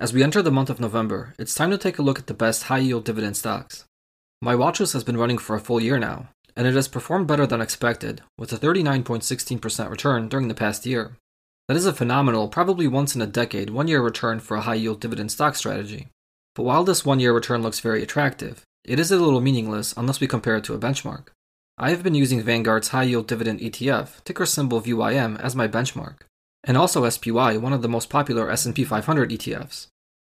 As we enter the month of November, it's time to take a look at the best high yield dividend stocks. My watchlist has been running for a full year now, and it has performed better than expected, with a 39.16% return during the past year. That is a phenomenal, probably once in a decade, one year return for a high yield dividend stock strategy. But while this one year return looks very attractive, it is a little meaningless unless we compare it to a benchmark. I have been using Vanguard's high yield dividend ETF, ticker symbol VYM, as my benchmark, and also SPY, one of the most popular S&P 500 ETFs.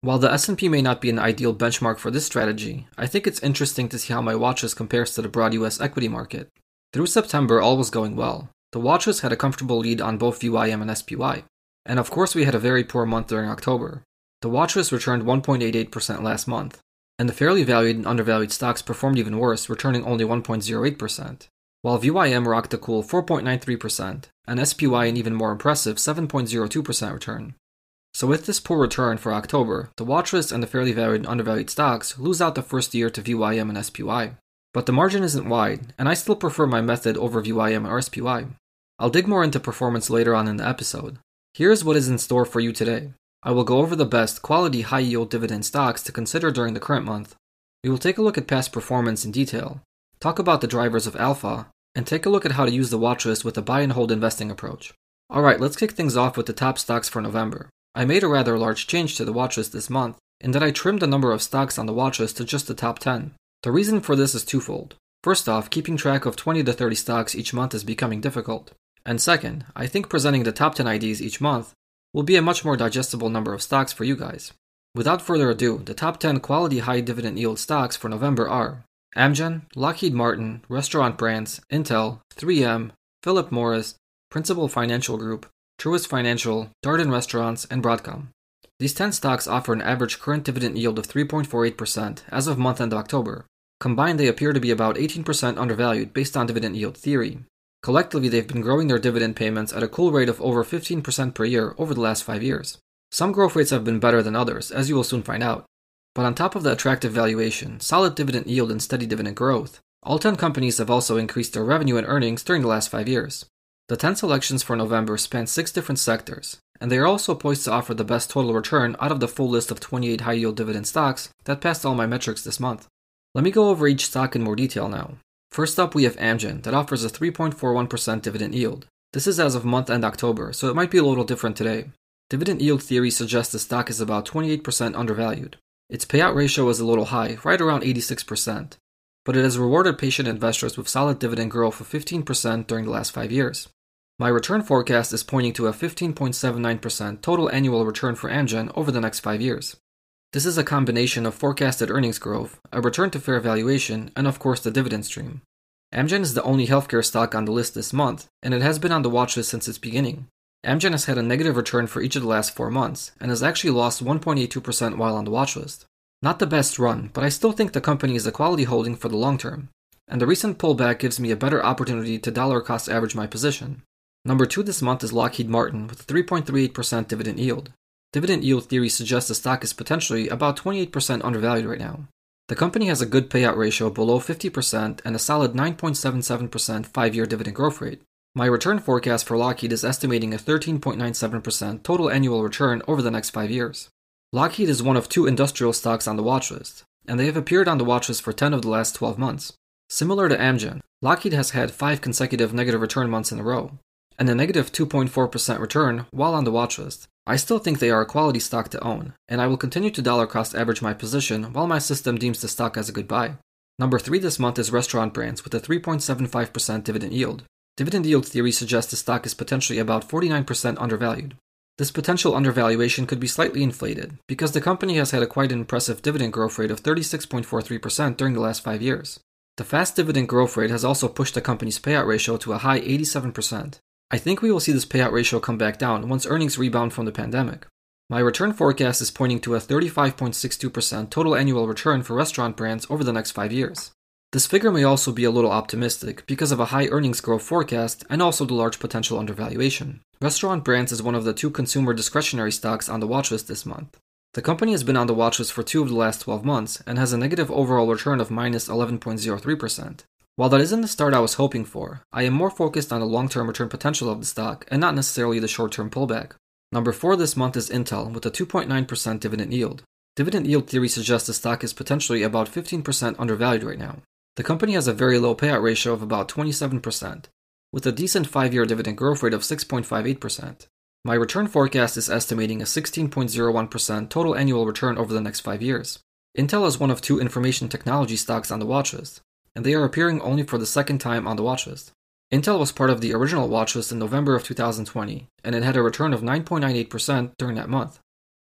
While the S&P may not be an ideal benchmark for this strategy, I think it's interesting to see how my watchlist compares to the broad US equity market. Through September, all was going well. The watchlist had a comfortable lead on both VYM and SPY. And of course, we had a very poor month during October. The watchlist returned 1.88% last month, and the fairly valued and undervalued stocks performed even worse, returning only 1.08%, while VYM rocked a cool 4.93%, and SPY an even more impressive 7.02% return. So with this poor return for October, the watchlist and the fairly valued and undervalued stocks lose out the first year to VYM and SPY. But the margin isn't wide, and I still prefer my method over VYM or SPY. I'll dig more into performance later on in the episode. Here's what is in store for you today. I will go over the best quality high yield dividend stocks to consider during the current month. We will take a look at past performance in detail, talk about the drivers of alpha, and take a look at how to use the watchlist with a buy and hold investing approach. Alright, let's kick things off with the top stocks for November. I made a rather large change to the watchlist this month, in that I trimmed the number of stocks on the watchlist to just the top 10. The reason for this is twofold. First off, keeping track of 20 to 30 stocks each month is becoming difficult. And second, I think presenting the top 10 IDs each month will be a much more digestible number of stocks for you guys. Without further ado, the top 10 quality high dividend yield stocks for November are Amgen, Lockheed Martin, Restaurant Brands, Intel, 3M, Philip Morris, Principal Financial Group, Truist Financial, Darden Restaurants, and Broadcom. These 10 stocks offer an average current dividend yield of 3.48% as of month end October. Combined, they appear to be about 18% undervalued based on dividend yield theory. Collectively, they've been growing their dividend payments at a cool rate of over 15% per year over the last five years. Some growth rates have been better than others, as you will soon find out. But on top of the attractive valuation, solid dividend yield, and steady dividend growth, all 10 companies have also increased their revenue and earnings during the last five years. The 10 selections for November span six different sectors, and they are also poised to offer the best total return out of the full list of 28 high yield dividend stocks that passed all my metrics this month. Let me go over each stock in more detail now. First up, we have Amgen that offers a 3.41% dividend yield. This is as of month end October, so it might be a little different today. Dividend yield theory suggests the stock is about 28% undervalued. Its payout ratio is a little high, right around 86%, but it has rewarded patient investors with solid dividend growth of 15% during the last five years. My return forecast is pointing to a 15.79% total annual return for Amgen over the next five years. This is a combination of forecasted earnings growth, a return to fair valuation, and of course the dividend stream. Amgen is the only healthcare stock on the list this month, and it has been on the watch list since its beginning. Amgen has had a negative return for each of the last four months, and has actually lost 1.82% while on the watch list. Not the best run, but I still think the company is a quality holding for the long term, and the recent pullback gives me a better opportunity to dollar cost average my position. Number two this month is Lockheed Martin with a 3.38% dividend yield. Dividend yield theory suggests the stock is potentially about 28% undervalued right now. The company has a good payout ratio below 50% and a solid 9.77% five year dividend growth rate. My return forecast for Lockheed is estimating a 13.97% total annual return over the next five years. Lockheed is one of two industrial stocks on the watch list, and they have appeared on the watch list for 10 of the last 12 months. Similar to Amgen, Lockheed has had five consecutive negative return months in a row, and a negative 2.4% return while on the watch list. I still think they are a quality stock to own, and I will continue to dollar cost average my position while my system deems the stock as a good buy. Number 3 this month is Restaurant Brands with a 3.75% dividend yield. Dividend yield theory suggests the stock is potentially about 49% undervalued. This potential undervaluation could be slightly inflated because the company has had a quite impressive dividend growth rate of 36.43% during the last 5 years. The fast dividend growth rate has also pushed the company's payout ratio to a high 87%. I think we will see this payout ratio come back down once earnings rebound from the pandemic. My return forecast is pointing to a 35.62% total annual return for restaurant brands over the next five years. This figure may also be a little optimistic because of a high earnings growth forecast and also the large potential undervaluation. Restaurant Brands is one of the two consumer discretionary stocks on the watchlist this month. The company has been on the watchlist for two of the last 12 months and has a negative overall return of minus 11.03%. While that isn't the start I was hoping for, I am more focused on the long term return potential of the stock and not necessarily the short term pullback. Number 4 this month is Intel with a 2.9% dividend yield. Dividend yield theory suggests the stock is potentially about 15% undervalued right now. The company has a very low payout ratio of about 27%, with a decent 5 year dividend growth rate of 6.58%. My return forecast is estimating a 16.01% total annual return over the next 5 years. Intel is one of two information technology stocks on the watchlist, and they are appearing only for the second time on the watchlist. Intel was part of the original watchlist in November of 2020, and it had a return of 9.98% during that month.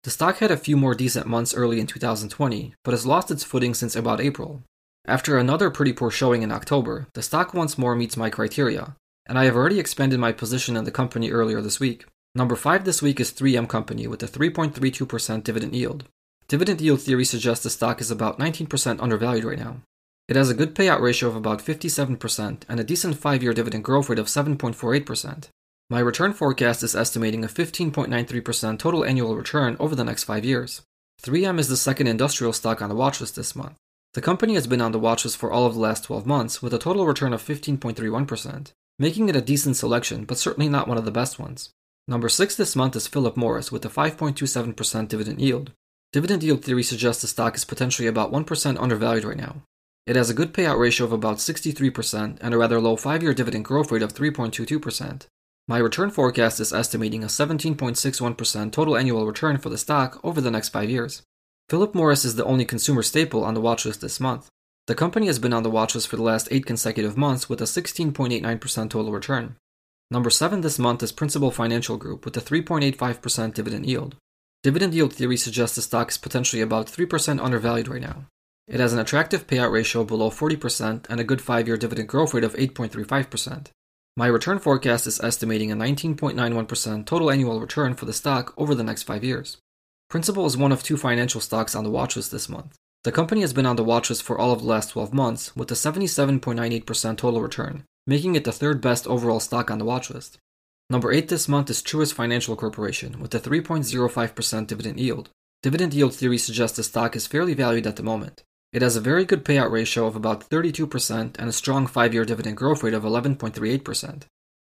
The stock had a few more decent months early in 2020, but has lost its footing since about April, after another pretty poor showing in October, the stock once more meets my criteria, and I have already expanded my position in the company earlier this week. Number 5 this week is 3M Company with a 3.32% dividend yield. Dividend yield theory suggests the stock is about 19% undervalued right now. It has a good payout ratio of about 57% and a decent 5 year dividend growth rate of 7.48%. My return forecast is estimating a 15.93% total annual return over the next 5 years. 3M is the second industrial stock on the watchlist this month. The company has been on the watchlist for all of the last 12 months with a total return of 15.31%, making it a decent selection, but certainly not one of the best ones. Number 6 this month is Philip Morris with a 5.27% dividend yield. Dividend yield theory suggests the stock is potentially about 1% undervalued right now. It has a good payout ratio of about 63% and a rather low 5 year dividend growth rate of 3.22%. My return forecast is estimating a 17.61% total annual return for the stock over the next 5 years. Philip Morris is the only consumer staple on the watchlist this month. The company has been on the watchlist for the last 8 consecutive months with a 16.89% total return. Number 7 this month is Principal Financial Group with a 3.85% dividend yield. Dividend yield theory suggests the stock is potentially about 3% undervalued right now. It has an attractive payout ratio below 40% and a good 5 year dividend growth rate of 8.35%. My return forecast is estimating a 19.91% total annual return for the stock over the next 5 years. Principal is one of two financial stocks on the watchlist this month. The company has been on the watchlist for all of the last 12 months with a 77.98% total return, making it the third best overall stock on the watchlist. Number 8 this month is Truist Financial Corporation with a 3.05% dividend yield. Dividend yield theory suggests the stock is fairly valued at the moment. It has a very good payout ratio of about 32% and a strong 5 year dividend growth rate of 11.38%.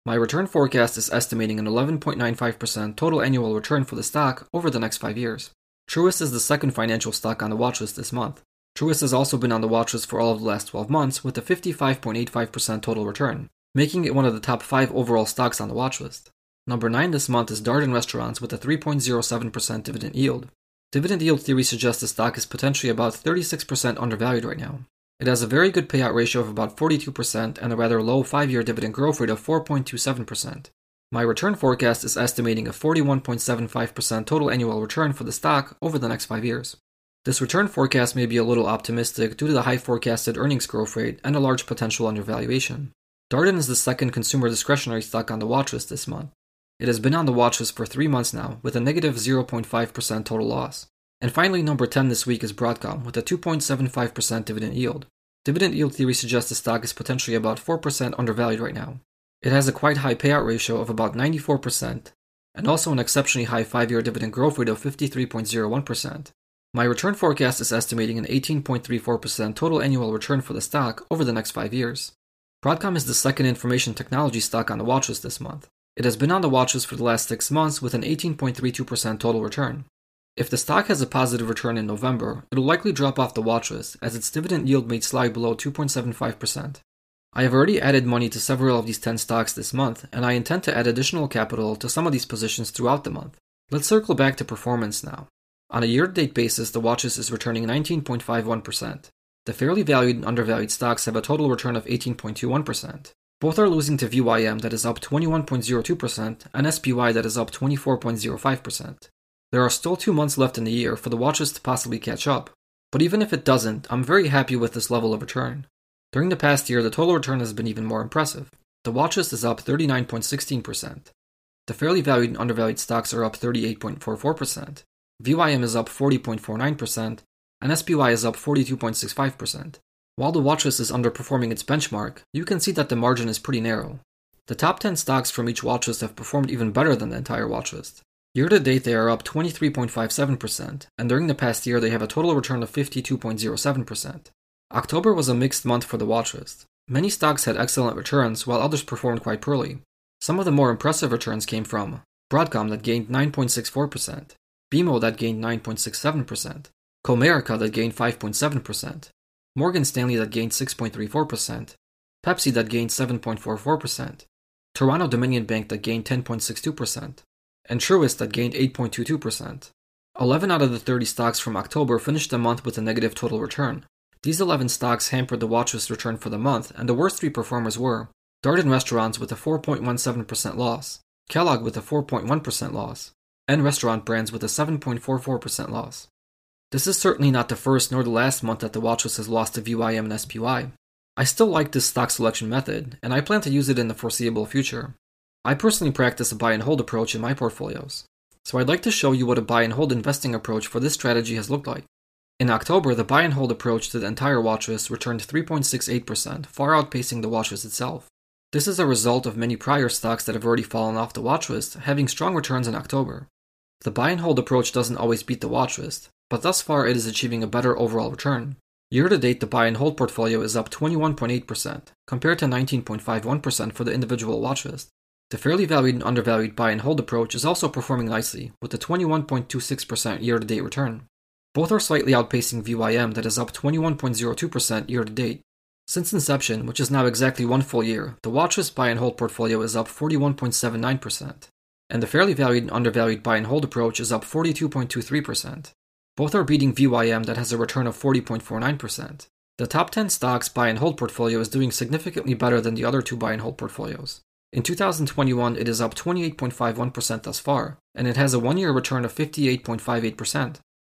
My return forecast is estimating an 11.95% total annual return for the stock over the next 5 years. Truist is the second financial stock on the watchlist this month. Truist has also been on the watchlist for all of the last 12 months with a 55.85% total return, making it one of the top 5 overall stocks on the watchlist. Number 9 this month is Darden Restaurants with a 3.07% dividend yield. Dividend yield theory suggests the stock is potentially about 36% undervalued right now. It has a very good payout ratio of about 42% and a rather low 5 year dividend growth rate of 4.27%. My return forecast is estimating a 41.75% total annual return for the stock over the next 5 years. This return forecast may be a little optimistic due to the high forecasted earnings growth rate and a large potential undervaluation. Darden is the second consumer discretionary stock on the watchlist this month. It has been on the watchlist for three months now, with a negative 0.5% total loss. And finally, number 10 this week is Broadcom with a 2.75% dividend yield. Dividend yield theory suggests the stock is potentially about 4% undervalued right now. It has a quite high payout ratio of about 94%, and also an exceptionally high 5 year dividend growth rate of 53.01%. My return forecast is estimating an 18.34% total annual return for the stock over the next 5 years. Broadcom is the second information technology stock on the watchlist this month. It has been on the watches for the last 6 months with an 18.32% total return. If the stock has a positive return in November, it'll likely drop off the watchlist as its dividend yield may slide below 2.75%. I have already added money to several of these 10 stocks this month, and I intend to add additional capital to some of these positions throughout the month. Let's circle back to performance now. On a year to date basis, the watches is returning 19.51%. The fairly valued and undervalued stocks have a total return of 18.21%. Both are losing to VYM that is up 21.02% and SPY that is up 24.05%. There are still two months left in the year for the watches to possibly catch up, but even if it doesn't, I'm very happy with this level of return. During the past year, the total return has been even more impressive. The watchlist is up 39.16%. The fairly valued and undervalued stocks are up 38.44%. VYM is up 40.49%, and SPY is up 42.65%. While the watchlist is underperforming its benchmark, you can see that the margin is pretty narrow. The top 10 stocks from each watchlist have performed even better than the entire watchlist. Year to date, they are up 23.57%, and during the past year, they have a total return of 52.07%. October was a mixed month for the watchlist. Many stocks had excellent returns, while others performed quite poorly. Some of the more impressive returns came from Broadcom that gained 9.64%, BMO that gained 9.67%, Comerica that gained 5.7%, Morgan Stanley that gained 6.34%, Pepsi that gained 7.44%, Toronto Dominion Bank that gained 10.62%, and Truist that gained 8.22%. 11 out of the 30 stocks from October finished the month with a negative total return. These 11 stocks hampered the watchlist return for the month, and the worst three performers were Darden Restaurants with a 4.17% loss, Kellogg with a 4.1% loss, and Restaurant Brands with a 7.44% loss. This is certainly not the first nor the last month that the watchlist has lost to VYM and SPY. I still like this stock selection method, and I plan to use it in the foreseeable future. I personally practice a buy and hold approach in my portfolios, so I'd like to show you what a buy and hold investing approach for this strategy has looked like. In October, the buy and hold approach to the entire watchlist returned 3.68%, far outpacing the watchlist itself. This is a result of many prior stocks that have already fallen off the watchlist having strong returns in October. The buy and hold approach doesn't always beat the watchlist, but thus far it is achieving a better overall return. Year to date, the buy and hold portfolio is up 21.8%, compared to 19.51% for the individual watchlist. The fairly valued and undervalued buy and hold approach is also performing nicely, with a 21.26% year to date return. Both are slightly outpacing VYM, that is up 21.02% year to date. Since inception, which is now exactly one full year, the watchlist buy and hold portfolio is up 41.79%, and the fairly valued and undervalued buy and hold approach is up 42.23%. Both are beating VYM that has a return of 40.49%. The top 10 stocks buy and hold portfolio is doing significantly better than the other two buy and hold portfolios. In 2021, it is up 28.51% thus far, and it has a one year return of 58.58%.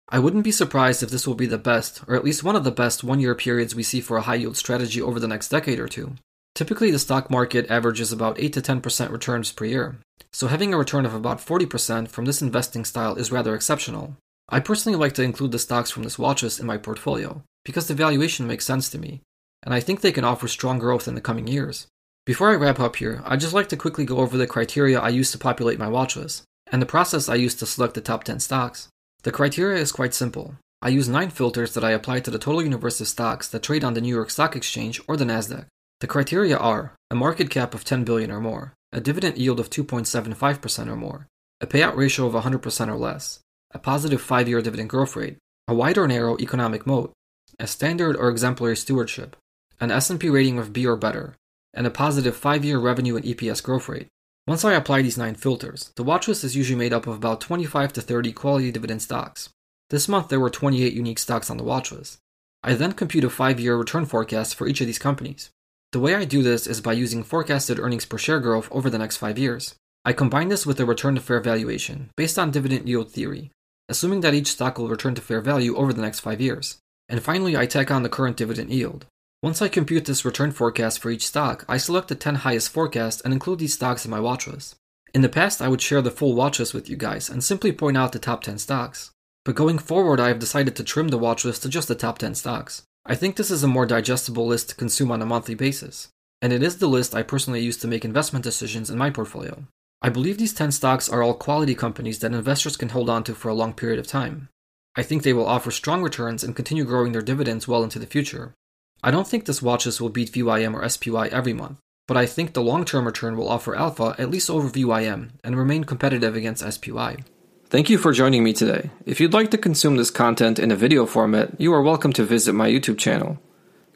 I wouldn't be surprised if this will be the best, or at least one of the best one year periods we see for a high yield strategy over the next decade or two. Typically, the stock market averages about 8 to 10% returns per year, so having a return of about 40% from this investing style is rather exceptional. I personally like to include the stocks from this watchlist in my portfolio because the valuation makes sense to me, and I think they can offer strong growth in the coming years. Before I wrap up here, I'd just like to quickly go over the criteria I use to populate my watchlist and the process I use to select the top 10 stocks. The criteria is quite simple. I use nine filters that I apply to the total universe of stocks that trade on the New York Stock Exchange or the Nasdaq. The criteria are a market cap of 10 billion or more, a dividend yield of 2.75% or more, a payout ratio of 100% or less, a positive five year dividend growth rate, a wide or narrow economic moat, a standard or exemplary stewardship, an S&P rating of B or better, and a positive five year revenue and EPS growth rate. Once I apply these nine filters, the watchlist is usually made up of about 25 to 30 quality dividend stocks. This month there were 28 unique stocks on the watchlist. I then compute a five year return forecast for each of these companies. The way I do this is by using forecasted earnings per share growth over the next five years. I combine this with a return to fair valuation based on dividend yield theory, assuming that each stock will return to fair value over the next five years. And finally, I tack on the current dividend yield. Once I compute this return forecast for each stock, I select the 10 highest forecasts and include these stocks in my watchlist. In the past, I would share the full watchlist with you guys and simply point out the top 10 stocks. But going forward, I have decided to trim the watchlist to just the top 10 stocks. I think this is a more digestible list to consume on a monthly basis, and it is the list I personally use to make investment decisions in my portfolio. I believe these 10 stocks are all quality companies that investors can hold on to for a long period of time. I think they will offer strong returns and continue growing their dividends well into the future. I don't think this watchlist will beat VYM or SPY every month, but I think the long term return will offer alpha at least over VYM and remain competitive against SPY. Thank you for joining me today. If you'd like to consume this content in a video format, you are welcome to visit my YouTube channel.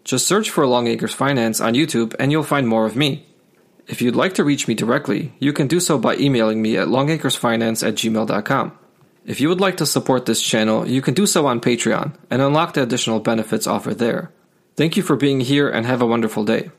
Just search for Longacres Finance on YouTube and you'll find more of me. If you'd like to reach me directly, you can do so by emailing me at longacresfinance at gmail.com. If you would like to support this channel, you can do so on Patreon and unlock the additional benefits offered there. Thank you for being here and have a wonderful day.